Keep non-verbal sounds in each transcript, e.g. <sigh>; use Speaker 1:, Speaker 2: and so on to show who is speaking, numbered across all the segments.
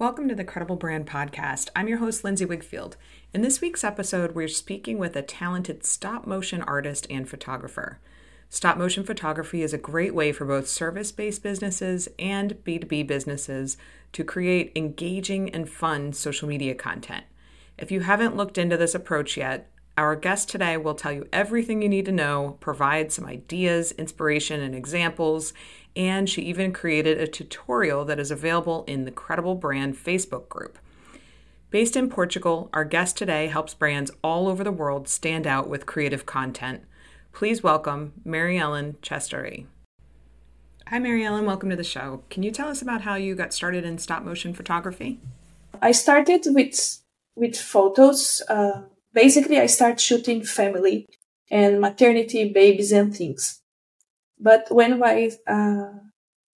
Speaker 1: Welcome to the Credible Brand Podcast. I'm your host, Lindsay Wigfield. In this week's episode, we're speaking with a talented stop motion artist and photographer. Stop motion photography is a great way for both service based businesses and B2B businesses to create engaging and fun social media content. If you haven't looked into this approach yet, our guest today will tell you everything you need to know, provide some ideas, inspiration, and examples, and she even created a tutorial that is available in the Credible Brand Facebook group. Based in Portugal, our guest today helps brands all over the world stand out with creative content. Please welcome Marielen Cestari. Hi, Marielen. Welcome to the show. Can you tell us about how you got started in stop motion photography?
Speaker 2: I started with with photos. Uh, basically, I start shooting family and maternity, babies, and things. But when my uh,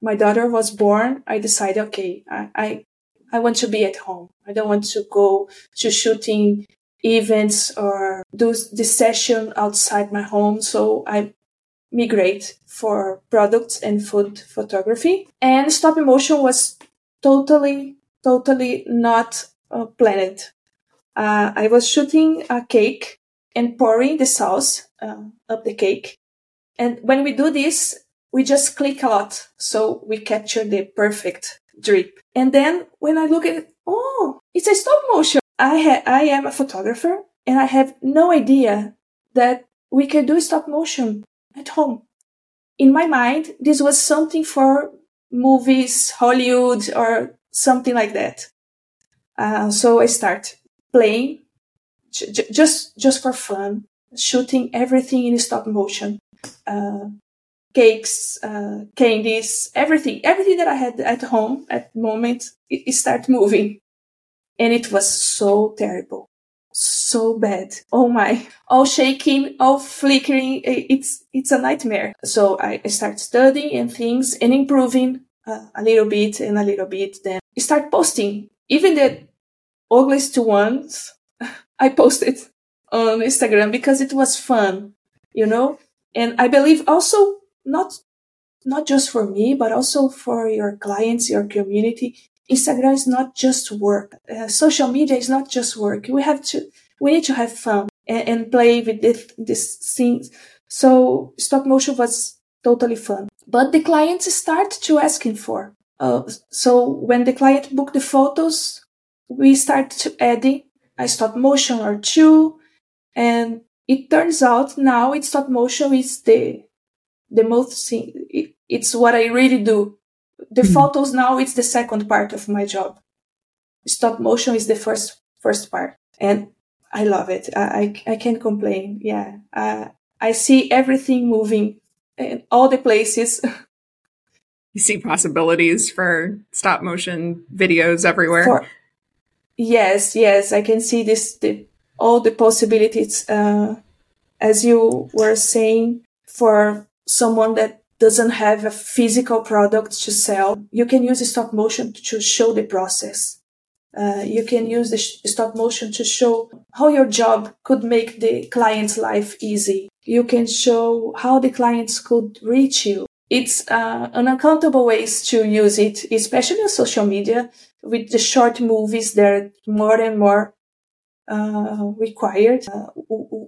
Speaker 2: my daughter was born, I decided, okay, I, I I want to be at home. I don't want to go to shooting events or do this session outside my home. So I migrate for products and food photography. And stop motion was totally, totally not uh, planned. Uh, I was shooting a cake and pouring the sauce uh, up the cake. And when we do this, we just click a lot. So we capture the perfect drip. And then when I look at it, oh, it's a stop motion. I ha- I am a photographer and I have no idea that we can do stop motion at home. In my mind, this was something for movies, Hollywood or something like that. Uh, so I start playing j- just, just for fun, shooting everything in stop motion uh, cakes, uh, candies, everything, everything that I had at home at the moment, it, it started moving. And it was so terrible. So bad. Oh my. All shaking, all flickering. It's, it's a nightmare. So I start studying and things and improving uh, a little bit and a little bit. Then start posting. Even the ugliest ones, I posted on Instagram because it was fun, you know? And I believe also not, not just for me, but also for your clients, your community. Instagram is not just work. Uh, social media is not just work. We have to, we need to have fun and, and play with this, these things. So stop motion was totally fun, but the clients start to asking for. Uh, so when the client booked the photos, we start to adding a stop motion or two and it turns out now it's stop motion is the the most thing. It, it's what I really do. The mm. photos now it's the second part of my job. Stop motion is the first first part, and I love it. I I, I can't complain. Yeah, uh, I see everything moving in all the places. <laughs>
Speaker 1: you see possibilities for stop motion videos everywhere. For,
Speaker 2: yes, yes, I can see this the all the possibilities, uh, as you were saying, for someone that doesn't have a physical product to sell. You can use stop motion to show the process. Uh, you can use the stop motion to show how your job could make the client's life easy. You can show how the clients could reach you. It's uh, unaccountable ways to use it, especially on social media with the short movies. that are more and more uh, required. Uh,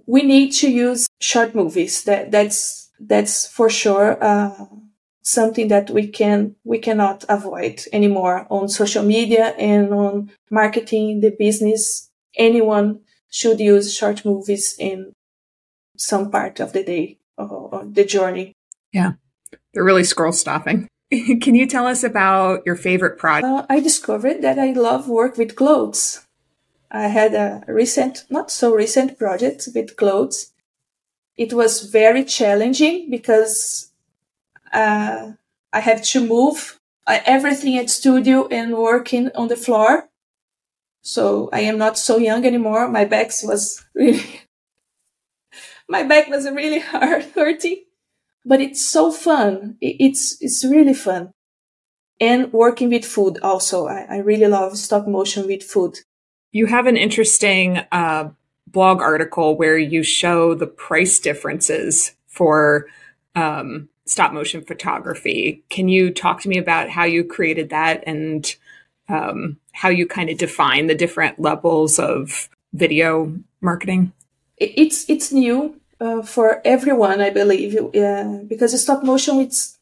Speaker 2: we need to use short movies. That that's that's for sure. Uh, something that we can we cannot avoid anymore on social media and on marketing the business anyone should use short movies in some part of the day or, or the journey
Speaker 1: yeah they're really scroll stopping <laughs> can you tell us about your favorite product
Speaker 2: uh, i discovered that i love work with clothes I had a recent, not so recent project with clothes. It was very challenging because uh, I have to move uh, everything at studio and working on the floor. So I am not so young anymore. My back was <laughs> really, my back was really <laughs> hard hurting, but it's so fun. It's, it's really fun. And working with food also. I, I really love stop motion with food.
Speaker 1: You have an interesting uh, blog article where you show the price differences for um, stop motion photography. Can you talk to me about how you created that and um, how you kind of define the different levels of video marketing?
Speaker 2: It's it's new uh, for everyone, I believe, uh, because stop motion it's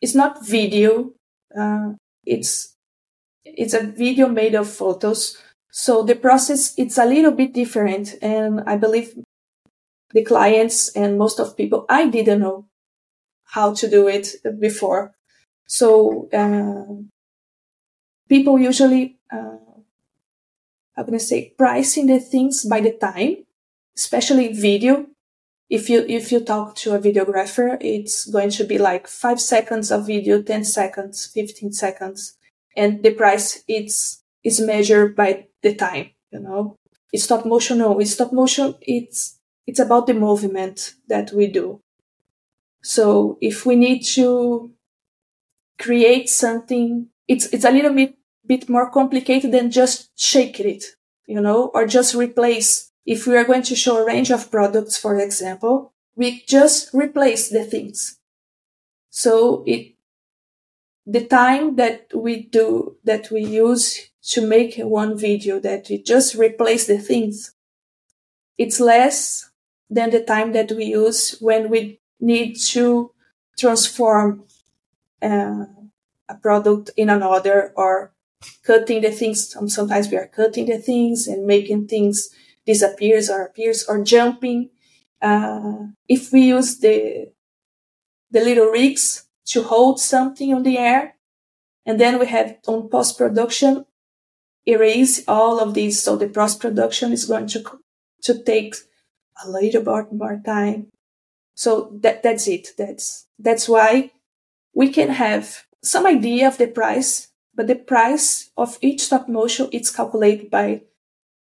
Speaker 2: it's not video. Uh, it's it's a video made of photos. So the process it's a little bit different, and I believe the clients and most of people I didn't know how to do it before. So uh, people usually uh, I'm gonna say pricing the things by the time, especially video. If you if you talk to a videographer, it's going to be like five seconds of video, ten seconds, fifteen seconds, and the price it's is measured by the time. You know, it's stop motion. No, it's stop motion. It's it's about the movement that we do. So if we need to create something, it's it's a little bit bit more complicated than just shake it, you know, or just replace. If we are going to show a range of products, for example, we just replace the things. So it, the time that we do, that we use to make one video that we just replace the things, it's less than the time that we use when we need to transform uh, a product in another or cutting the things. Sometimes we are cutting the things and making things disappears or appears or jumping. Uh, if we use the the little rigs to hold something on the air, and then we have on post production erase all of these. So the post production is going to to take a little bit more time. So that that's it. That's that's why we can have some idea of the price but the price of each stop motion is calculated by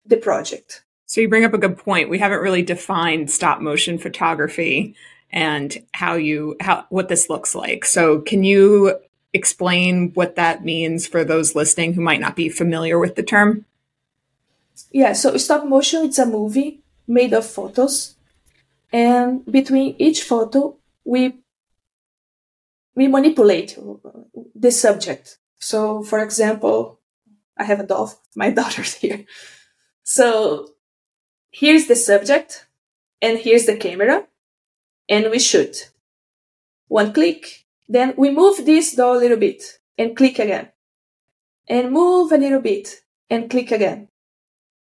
Speaker 2: the project.
Speaker 1: So you bring up a good point. We haven't really defined stop motion photography and how you how what this looks like. So can you explain what that means for those listening who might not be familiar with the term?
Speaker 2: Yeah, so stop motion it's a movie made of photos and between each photo we we manipulate the subject so, for example, I have a doll, <laughs> my daughter's here. So, here's the subject, and here's the camera, and we shoot. One click, then we move this doll a little bit, and click again. And move a little bit, and click again.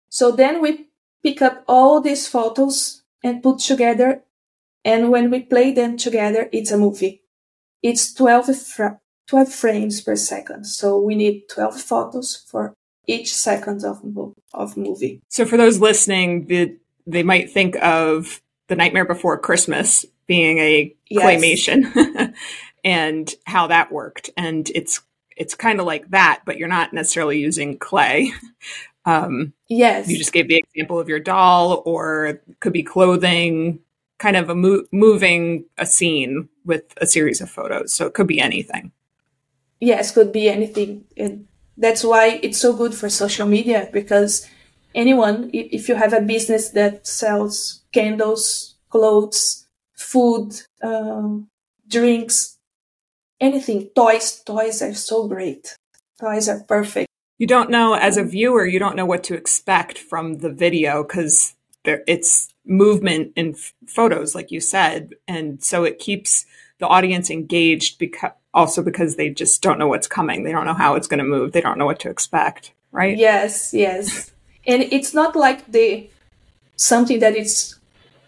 Speaker 2: So then we pick up all these photos and put together, and when we play them together, it's a movie. It's 12 fra- 12 frames per second. So we need 12 photos for each second of, of movie.
Speaker 1: So for those listening, they, they might think of The Nightmare Before Christmas being a yes. claymation <laughs> and how that worked. And it's it's kind of like that, but you're not necessarily using clay. <laughs>
Speaker 2: Um, yes.
Speaker 1: You just gave the example of your doll, or could be clothing, kind of a mo- moving a scene with a series of photos. So it could be anything
Speaker 2: yes, could be anything. And that's why it's so good for social media because anyone, if you have a business that sells candles, clothes, food, um, drinks, anything, toys, toys are so great. Toys are perfect.
Speaker 1: You don't know, as a viewer, you don't know what to expect from the video because it's movement in photos, like you said. And so it keeps the audience engaged because also because they just don't know what's coming. They don't know how it's going to move. They don't know what to expect, right?
Speaker 2: Yes, yes. and it's not like the something that it's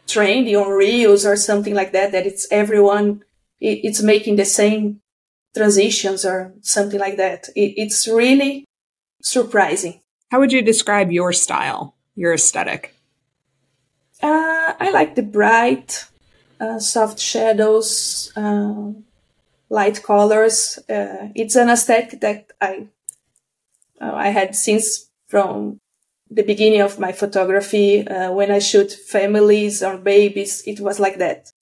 Speaker 2: trendy on reels or something like that that it's everyone it's making the same transitions or something like that. it's really surprising.
Speaker 1: How would you describe your style, your aesthetic?
Speaker 2: Uh, I like the bright, uh, soft shadows, uh, light colors. Uh, it's an aesthetic that I uh, I had since from the beginning of my photography. Uh, when I shoot families or babies, it was like that,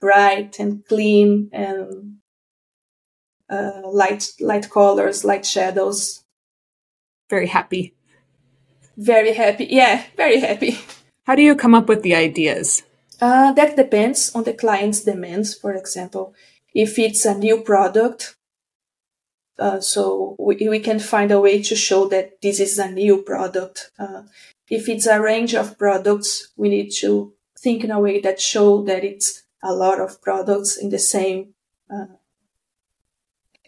Speaker 2: bright and clean and uh, light light colors, light shadows.
Speaker 1: Very happy.
Speaker 2: Very happy. Yeah, very happy.
Speaker 1: How do you come up with the ideas?
Speaker 2: Uh, that depends on the client's demands. For example, if it's a new product, Uh, so we, we can find a way to show that this is a new product. Uh, if it's a range of products, we need to think in a way that show that it's a lot of products in the same. Uh,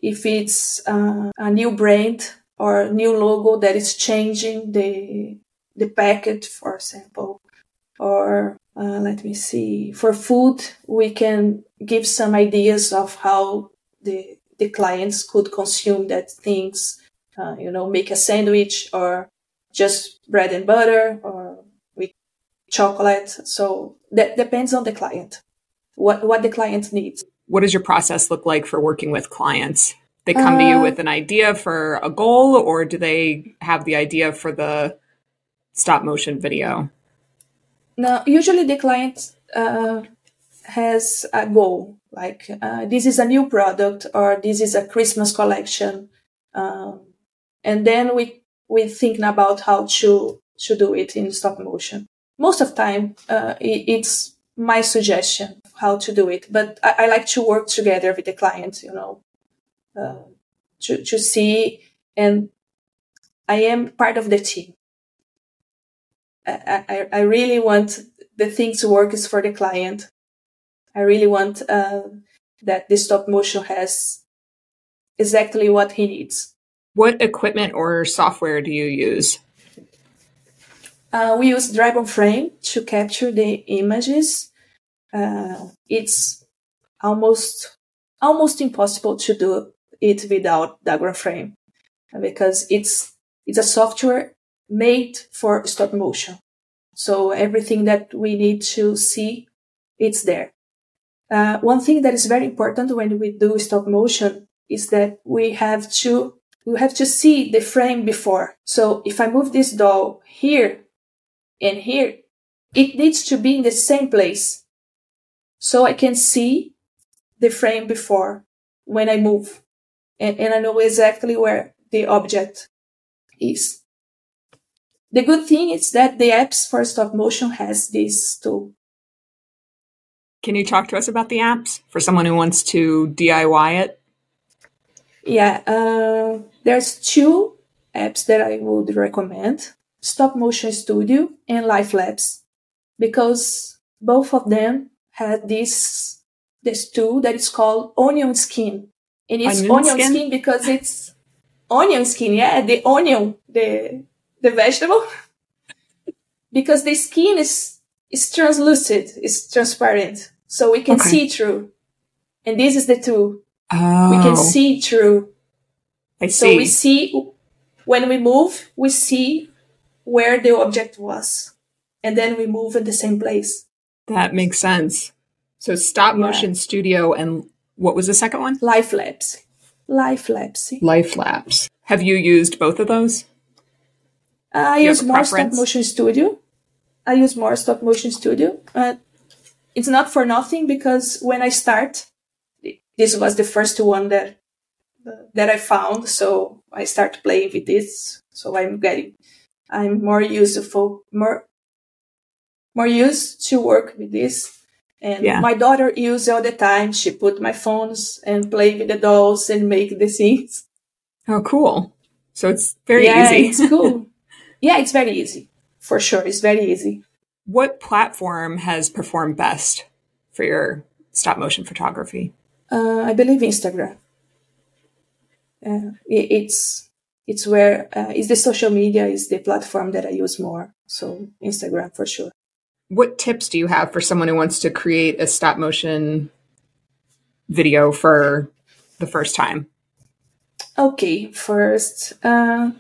Speaker 2: if it's uh, a new brand or new logo that is changing the the packet, for example, or uh, let me see, for food, we can give some ideas of how the the clients could consume that things, uh, you know, make a sandwich or just bread and butter or with chocolate. So that depends on the client, what, what the client needs.
Speaker 1: What does your process look like for working with clients? They come uh, to you uh, with an idea for a goal, or do they have the idea for the stop motion video?
Speaker 2: No, usually the client uh, has a goal, like uh, this is a new product or this is a Christmas collection, um, and then we we thinking about how to to do it in stop motion. Most of time, uh, it, it's my suggestion how to do it, but I, I, like to work together with the client, you know, uh, to to see, and I am part of the team. I, I, I really want the thing to work is for the client. I really want uh, that this stop motion has exactly what he needs.
Speaker 1: What equipment or software do you use?
Speaker 2: Uh, we use Dragonframe to capture the images. Uh, it's almost almost impossible to do it without Dragonframe because it's it's a software made for stop motion. So everything that we need to see, it's there. Uh, one thing that is very important when we do stop motion is that we have to we have to see the frame before. So if I move this doll here and here, it needs to be in the same place. So I can see the frame before when I move and, and I know exactly where the object is. The good thing is that the apps for stop motion has this tool.
Speaker 1: Can you talk to us about the apps for someone who wants to DIY it?
Speaker 2: Yeah, uh, there's two apps that I would recommend: Stop Motion Studio and Life Lapse, because both of them had this this tool that is called Onion Skin, and it's onion, onion skin? skin because it's onion skin. Yeah, the onion, the the vegetable <laughs> because the skin is is translucent, it's transparent, so we can okay. see through. And this is the tool. Oh. We can oh. see through.
Speaker 1: I see.
Speaker 2: So we see when we move, we see where the object was, and then we move in the same place.
Speaker 1: That makes sense. So stop motion yeah. studio and what was the second one?
Speaker 2: Life Lapse. Life Lapse.
Speaker 1: Life Lapse. Have you used both of those?
Speaker 2: I use more stop motion studio. I use more stop motion studio. Uh, it's not for nothing because when I start, this was the first one that that I found. So I start playing with this. So I'm getting, I'm more useful, more more used to work with this. And yeah. my daughter uses all the time. She put my phones and play with the dolls and make the <laughs> scenes.
Speaker 1: Oh, cool! So it's very
Speaker 2: yeah,
Speaker 1: easy.
Speaker 2: it's cool. <laughs> Yeah, it's very easy. For sure. It's very easy.
Speaker 1: What platform has performed best for your stop motion photography?
Speaker 2: Uh, I believe Instagram. Uh, it's it's where uh, it's the social media is the platform that I use more. So Instagram for sure.
Speaker 1: What tips do you have for someone who wants to create a stop motion video for the first time?
Speaker 2: Okay, first, uh,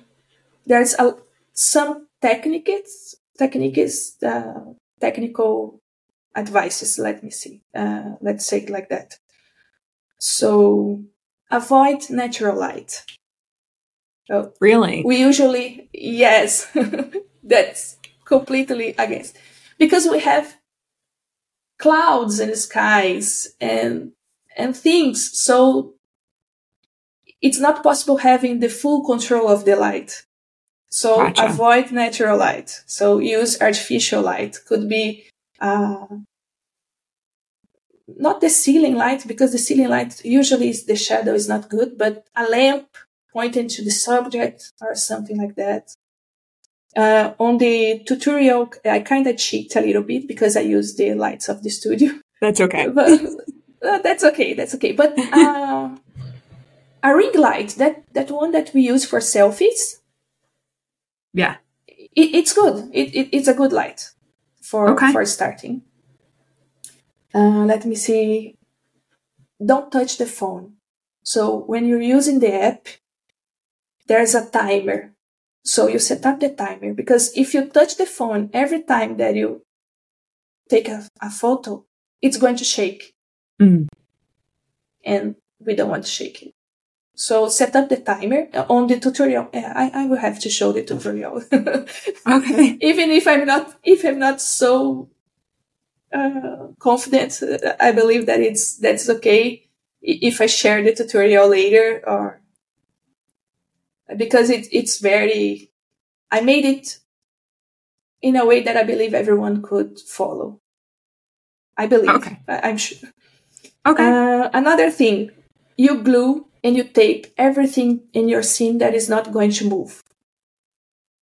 Speaker 2: there's a some techniques, techniques, uh, technical advices. Let me see. Uh, let's say it like that. So avoid natural light.
Speaker 1: Oh, really?
Speaker 2: We usually, yes, <laughs> that's completely against because we have clouds and skies and and things. So it's not possible having the full control of the light. So gotcha. avoid natural light. So use artificial light. Could be uh, not the ceiling light because the ceiling light usually is the shadow is not good, but a lamp pointing to the subject or something like that. Uh, on the tutorial, I kind of cheat a little bit because I use the lights of the studio.
Speaker 1: That's okay. <laughs>
Speaker 2: but, uh, that's okay. That's okay. But uh, a ring light, that that one that we use for selfies.
Speaker 1: Yeah,
Speaker 2: it, it's good. It, it, it's a good light for okay. for starting. Uh, let me see. Don't touch the phone. So when you're using the app, there's a timer. So you set up the timer because if you touch the phone every time that you take a, a photo, it's going to shake.
Speaker 1: Mm.
Speaker 2: And we don't want to shake it. So set up the timer on the tutorial. I, I will have to show the tutorial. <laughs>
Speaker 1: okay. <laughs>
Speaker 2: Even if I'm not, if I'm not so uh, confident, I believe that it's that's okay if I share the tutorial later or because it, it's very. I made it in a way that I believe everyone could follow. I believe.
Speaker 1: Okay.
Speaker 2: I, am sure.
Speaker 1: Okay.
Speaker 2: Uh, another thing, you glue and you tape everything in your scene that is not going to move.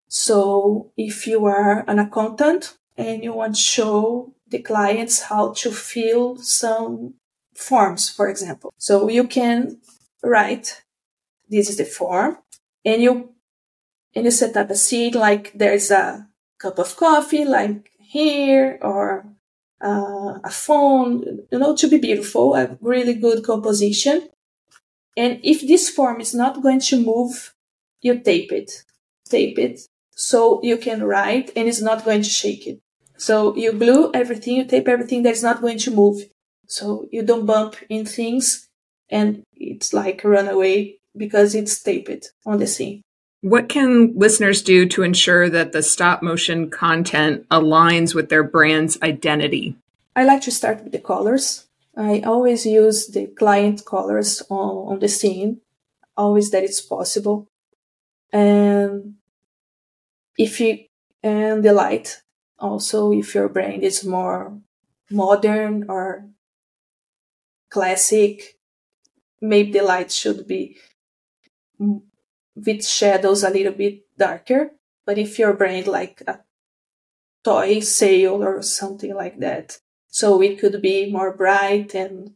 Speaker 2: So if you are an accountant and you want to show the clients how to fill some forms, for example. So you can write, this is the form and you, and you set up a scene like there's a cup of coffee, like here, or uh, a phone, you know, to be beautiful, a really good composition. And if this form is not going to move, you tape it, tape it so you can write and it's not going to shake it. So you glue everything, you tape everything that's not going to move. So you don't bump in things and it's like run away because it's taped on the scene.
Speaker 1: What can listeners do to ensure that the stop motion content aligns with their brand's identity?
Speaker 2: I like to start with the colors. I always use the client colors on, on the scene, always that it's possible. And if you, and the light also, if your brand is more modern or classic, maybe the light should be with shadows a little bit darker. But if your brand like a toy sale or something like that, so it could be more bright and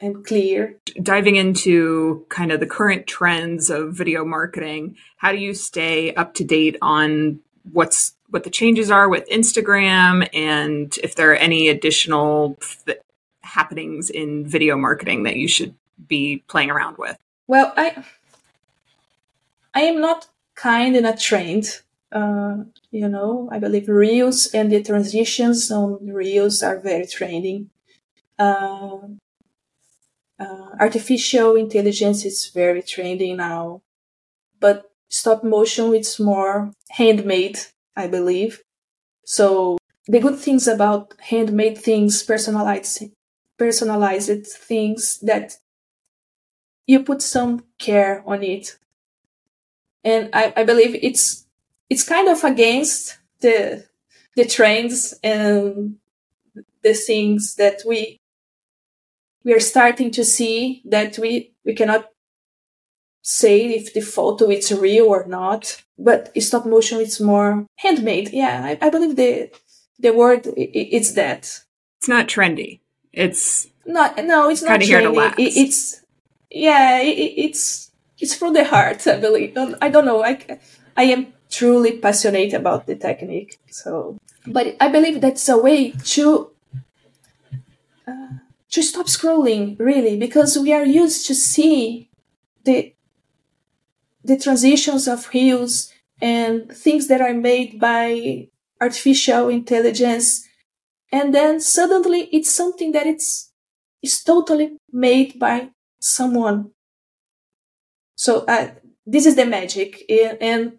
Speaker 2: and clear.
Speaker 1: Diving into kind of the current trends of video marketing, how do you stay up to date on what's what the changes are with Instagram and if there are any additional happenings in video marketing that you should be playing around with?
Speaker 2: Well, I I am not kind and a trained uh, you know, I believe Reels and the transitions on Reels are very trending. Uh, uh, artificial intelligence is very trending now, but stop motion it's more handmade, I believe. So the good things about handmade things, personalized, personalized things that you put some care on it. And I, I believe it's it's kind of against the the trends and the things that we we are starting to see that we we cannot say if the photo is real or not but stop motion it's more handmade. Yeah i, I believe the the word it's that.
Speaker 1: It's not trendy. It's
Speaker 2: not no it's not trendy. it, it's yeah it, it's it's from the heart i believe. I don't know. I i am truly passionate about the technique. So, but I believe that's a way to uh, to stop scrolling really because we are used to see the the transitions of reels and things that are made by artificial intelligence and then suddenly it's something that it's is totally made by someone so uh, this is the magic and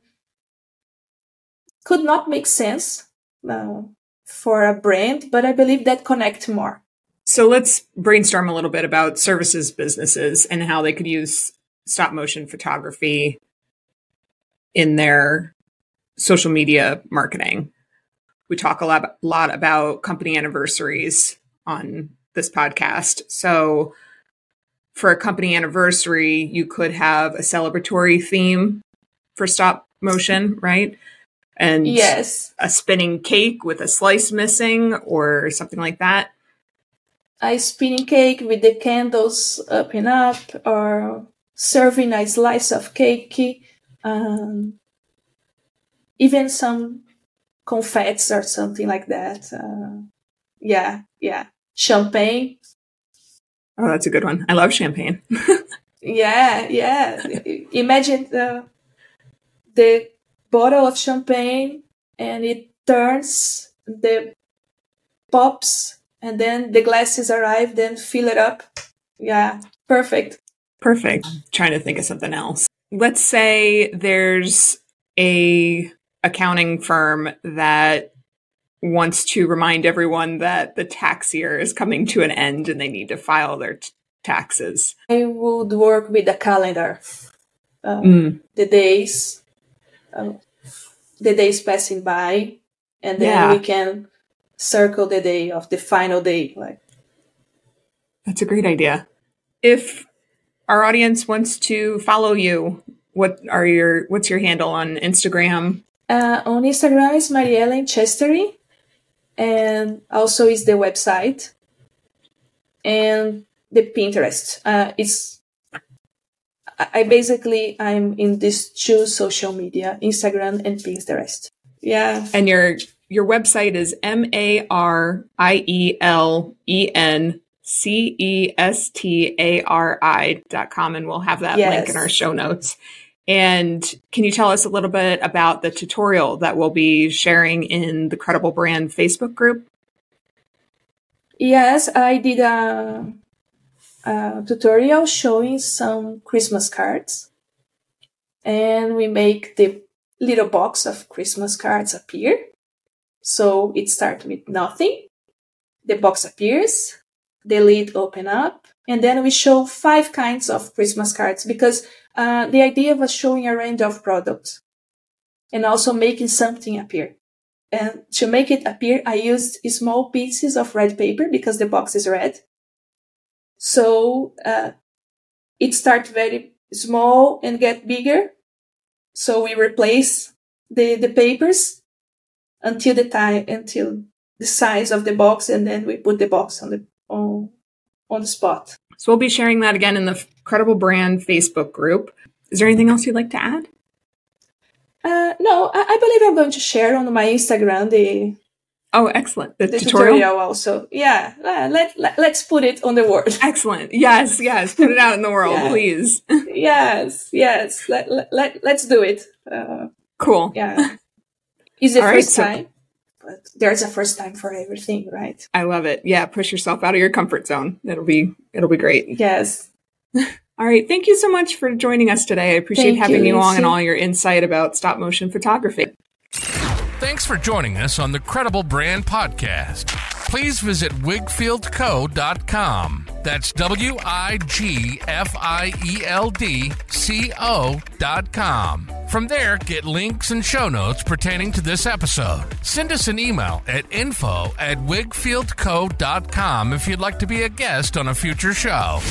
Speaker 2: could not make sense uh, for a brand, but I believe that connect more.
Speaker 1: So let's brainstorm a little bit about services businesses and how they could use stop motion photography in their social media marketing. We talk a lot, lot about company anniversaries on this podcast. So for a company anniversary, you could have a celebratory theme for stop motion, right? And
Speaker 2: yes,
Speaker 1: a spinning cake with a slice missing or something like that.
Speaker 2: A spinning cake with the candles up and up, or serving a slice of cake, um, even some confetti or something like that. Uh, yeah, yeah. Champagne.
Speaker 1: Oh, that's a good one. I love champagne. <laughs>
Speaker 2: yeah, yeah. Imagine the the bottle of champagne and it turns, the pops, and then the glasses arrive, then fill it up. Yeah, perfect.
Speaker 1: Perfect. I'm trying to think of something else. Let's say there's a accounting firm that wants to remind everyone that the tax year is coming to an end and they need to file their t- taxes.
Speaker 2: I would work with a calendar. Uh, mm. The days, uh, the days passing by, and then yeah. we can circle the day of the final day. Like
Speaker 1: that's a great idea. If our audience wants to follow you, what are your what's your handle on Instagram?
Speaker 2: Uh, on Instagram is Marielen Cestari, and also is the website and the Pinterest. Uh, it's I basically I'm in these two social media, Instagram and Pinterest. Yeah.
Speaker 1: And your your website is M A R I E L E N C E S T A R I dot com, and we'll have that yes. link in our show notes. And can you tell us a little bit about the tutorial that we'll be sharing in the Credible Brand Facebook group?
Speaker 2: Yes, I did a, a tutorial showing some Christmas cards. And we make the little box of Christmas cards appear. So it starts with nothing. The box appears, the lid open up, and then we show five kinds of Christmas cards because uh, the idea was showing a range of products and also making something appear. And to make it appear, I used small pieces of red paper because the box is red. So uh, it starts very small and get bigger. So we replace the, the papers until the time until the size of the box, and then we put the box on the on on the spot.
Speaker 1: So we'll be sharing that again in the Credible Brand Facebook group. Is there anything else you'd like to add?
Speaker 2: Uh, no, I, I, believe I'm going to share on my Instagram the.
Speaker 1: Oh, excellent!
Speaker 2: The, the tutorial? tutorial? also. Yeah, let, let us put it on the world. <laughs>
Speaker 1: Excellent. Yes, yes. Put it out in the world, yeah. please. <laughs>
Speaker 2: yes, yes. Let, let, let let's do it. Uh,
Speaker 1: cool.
Speaker 2: Yeah. Is the All first right, time? So- but there's a first time for everything, right?
Speaker 1: I love it. Yeah, push yourself out of your comfort zone. It'll be it'll be great.
Speaker 2: Yes. <laughs>
Speaker 1: all right. Thank you so much for joining us today. I appreciate Thank having you, you on and all your insight about stop motion photography.
Speaker 3: Thanks for joining us on the Credible Brand Podcast. Please visit wigfieldco.com. That's W I G F I E L D C O.com. From there, get links and show notes pertaining to this episode. Send us an email at info at wigfieldco.com if you'd like to be a guest on a future show.